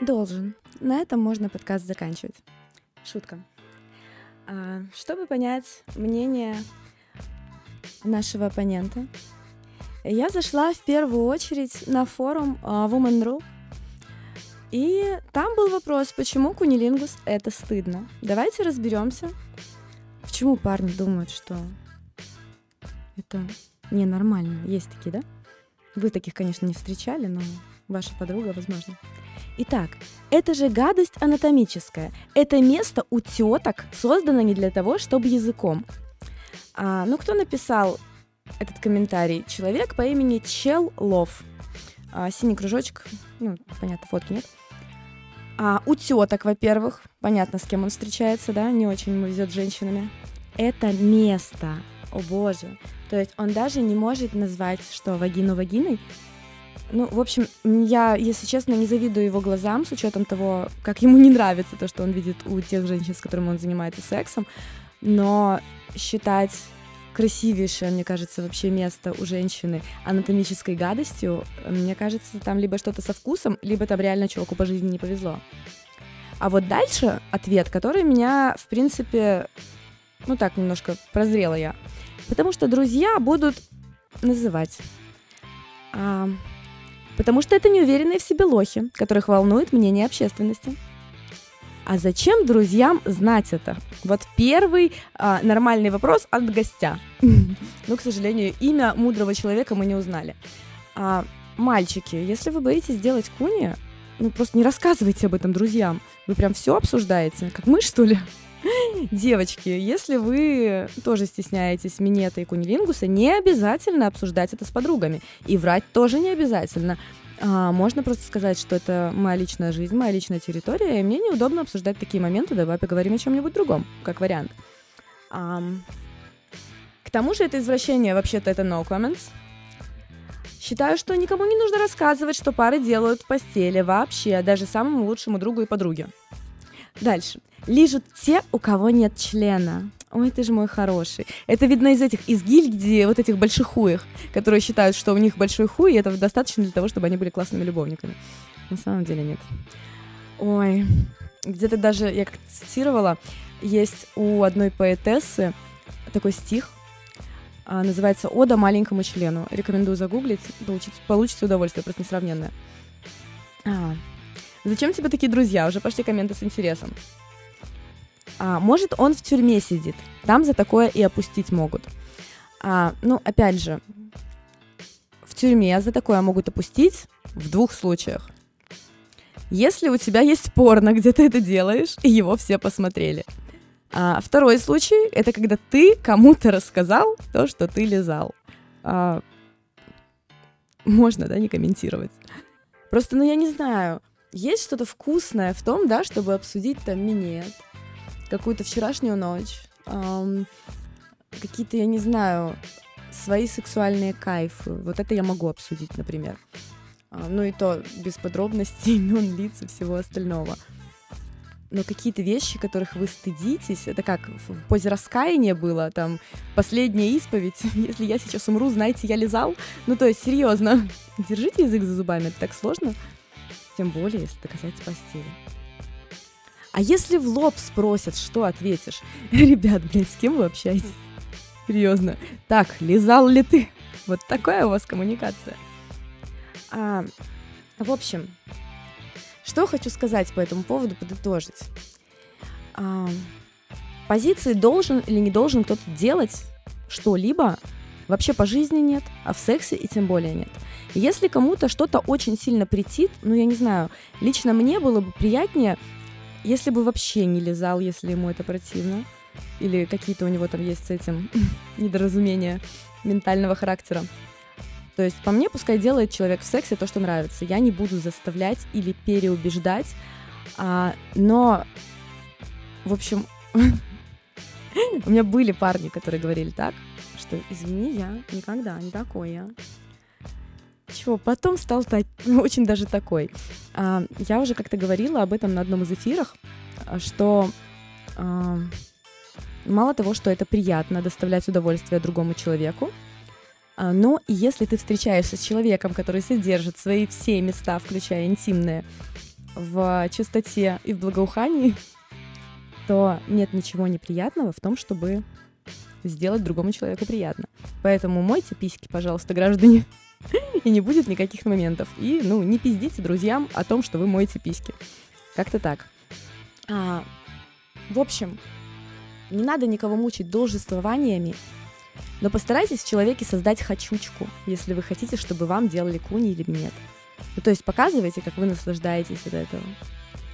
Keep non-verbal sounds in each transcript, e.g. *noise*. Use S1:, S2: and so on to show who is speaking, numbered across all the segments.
S1: Должен. На этом можно подкаст заканчивать. Шутка. А, чтобы понять мнение нашего оппонента, я зашла в первую очередь на форум uh, Woman.ru, и там был вопрос, почему кунилингус это стыдно. Давайте разберемся, почему парни думают, что это ненормально. Есть такие, да? Вы таких, конечно, не встречали, но ваша подруга, возможно. Итак, это же гадость анатомическая. Это место у теток создано не для того, чтобы языком. А, ну, кто написал этот комментарий? Человек по имени Чел Лов. А, синий кружочек, ну, понятно, фотки нет. А, у теток, во-первых, понятно, с кем он встречается, да, не очень ему везет с женщинами. Это место, о боже. То есть он даже не может назвать, что вагину вагиной. Ну, в общем, я, если честно, не завидую его глазам с учетом того, как ему не нравится то, что он видит у тех женщин, с которыми он занимается сексом. Но считать красивейшее, мне кажется, вообще место у женщины анатомической гадостью, мне кажется, там либо что-то со вкусом, либо там реально чуваку по жизни не повезло. А вот дальше ответ, который меня, в принципе, ну так, немножко прозрела я. Потому что друзья будут называть. А, потому что это неуверенные в себе лохи, которых волнует мнение общественности. А зачем друзьям знать это? Вот первый а, нормальный вопрос от гостя. *laughs* Но, к сожалению, имя мудрого человека мы не узнали. А, мальчики, если вы боитесь сделать куни, ну просто не рассказывайте об этом друзьям. Вы прям все обсуждаете, как мы, что ли? Девочки, если вы тоже стесняетесь минета и кунилингуса, не обязательно обсуждать это с подругами. И врать тоже не обязательно. А, можно просто сказать, что это моя личная жизнь, моя личная территория, и мне неудобно обсуждать такие моменты, давай поговорим о чем-нибудь другом, как вариант. А, к тому же это извращение, вообще-то это no comments. Считаю, что никому не нужно рассказывать, что пары делают в постели вообще, даже самому лучшему другу и подруге. Дальше. Лижут те, у кого нет члена. Ой, ты же мой хороший. Это видно из этих, из гильдии вот этих больших хуев, которые считают, что у них большой хуй, и это достаточно для того, чтобы они были классными любовниками. На самом деле нет. Ой, где-то даже, я как цитировала, есть у одной поэтессы такой стих, а, называется «Ода маленькому члену». Рекомендую загуглить, получить, получите удовольствие, просто несравненное. А, Зачем тебе такие друзья? Уже пошли комменты с интересом. А, может, он в тюрьме сидит. Там за такое и опустить могут. А, ну, опять же, в тюрьме за такое могут опустить в двух случаях. Если у тебя есть порно, где ты это делаешь, и его все посмотрели. А, второй случай — это когда ты кому-то рассказал то, что ты лизал. А, можно, да, не комментировать. Просто, ну, я не знаю, есть что-то вкусное в том, да, чтобы обсудить там минет, какую-то вчерашнюю ночь, эм, какие-то, я не знаю, свои сексуальные кайфы. Вот это я могу обсудить, например. А, ну и то без подробностей, *laughs* имен, лиц и всего остального. Но какие-то вещи, которых вы стыдитесь, это как в позе раскаяния было, там, последняя исповедь, *laughs* если я сейчас умру, знаете, я лизал. Ну, то есть, серьезно, *laughs* держите язык за зубами, это так сложно. Тем более, если доказать постели. А если в лоб спросят, что ответишь? *laughs* Ребят, блядь, с кем вы общаетесь? Серьезно. Так, лизал ли ты? Вот такая у вас коммуникация. А, в общем, что хочу сказать по этому поводу, подытожить. А, позиции должен или не должен кто-то делать что-либо вообще по жизни нет, а в сексе и тем более нет. Если кому-то что-то очень сильно претит, ну я не знаю, лично мне было бы приятнее если бы вообще не лизал, если ему это противно, или какие-то у него там есть с этим *laughs* недоразумения ментального характера. То есть, по мне, пускай делает человек в сексе то, что нравится. Я не буду заставлять или переубеждать. А, но, в общем, *laughs* у меня были парни, которые говорили так, что извини, я никогда не такой чего, потом стал так, очень даже такой. А, я уже как-то говорила об этом на одном из эфиров, а, что а, мало того, что это приятно доставлять удовольствие другому человеку, а, но если ты встречаешься с человеком, который содержит свои все места, включая интимные, в чистоте и в благоухании, то нет ничего неприятного в том, чтобы сделать другому человеку приятно. Поэтому мойте письки, пожалуйста, граждане, *laughs* и не будет никаких моментов. И, ну, не пиздите друзьям о том, что вы моете письки. Как-то так. А, в общем, не надо никого мучить должествованиями, но постарайтесь в человеке создать хочучку, если вы хотите, чтобы вам делали куни или минет. Ну, то есть показывайте, как вы наслаждаетесь от этого.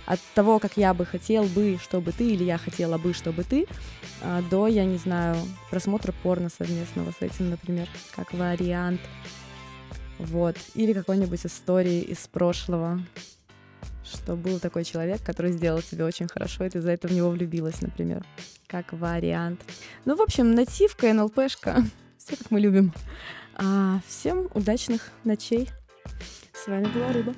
S1: От того, как я бы хотел бы, чтобы ты, или я хотела бы, чтобы ты, а, до, я не знаю, просмотра порно совместного с этим, например, как вариант. Вот. Или какой-нибудь истории из прошлого, что был такой человек, который сделал тебе очень хорошо, и ты за это в него влюбилась, например. Как вариант. Ну, в общем, нативка, НЛПшка. *laughs* Все как мы любим. А, всем удачных ночей. С вами была Рыба.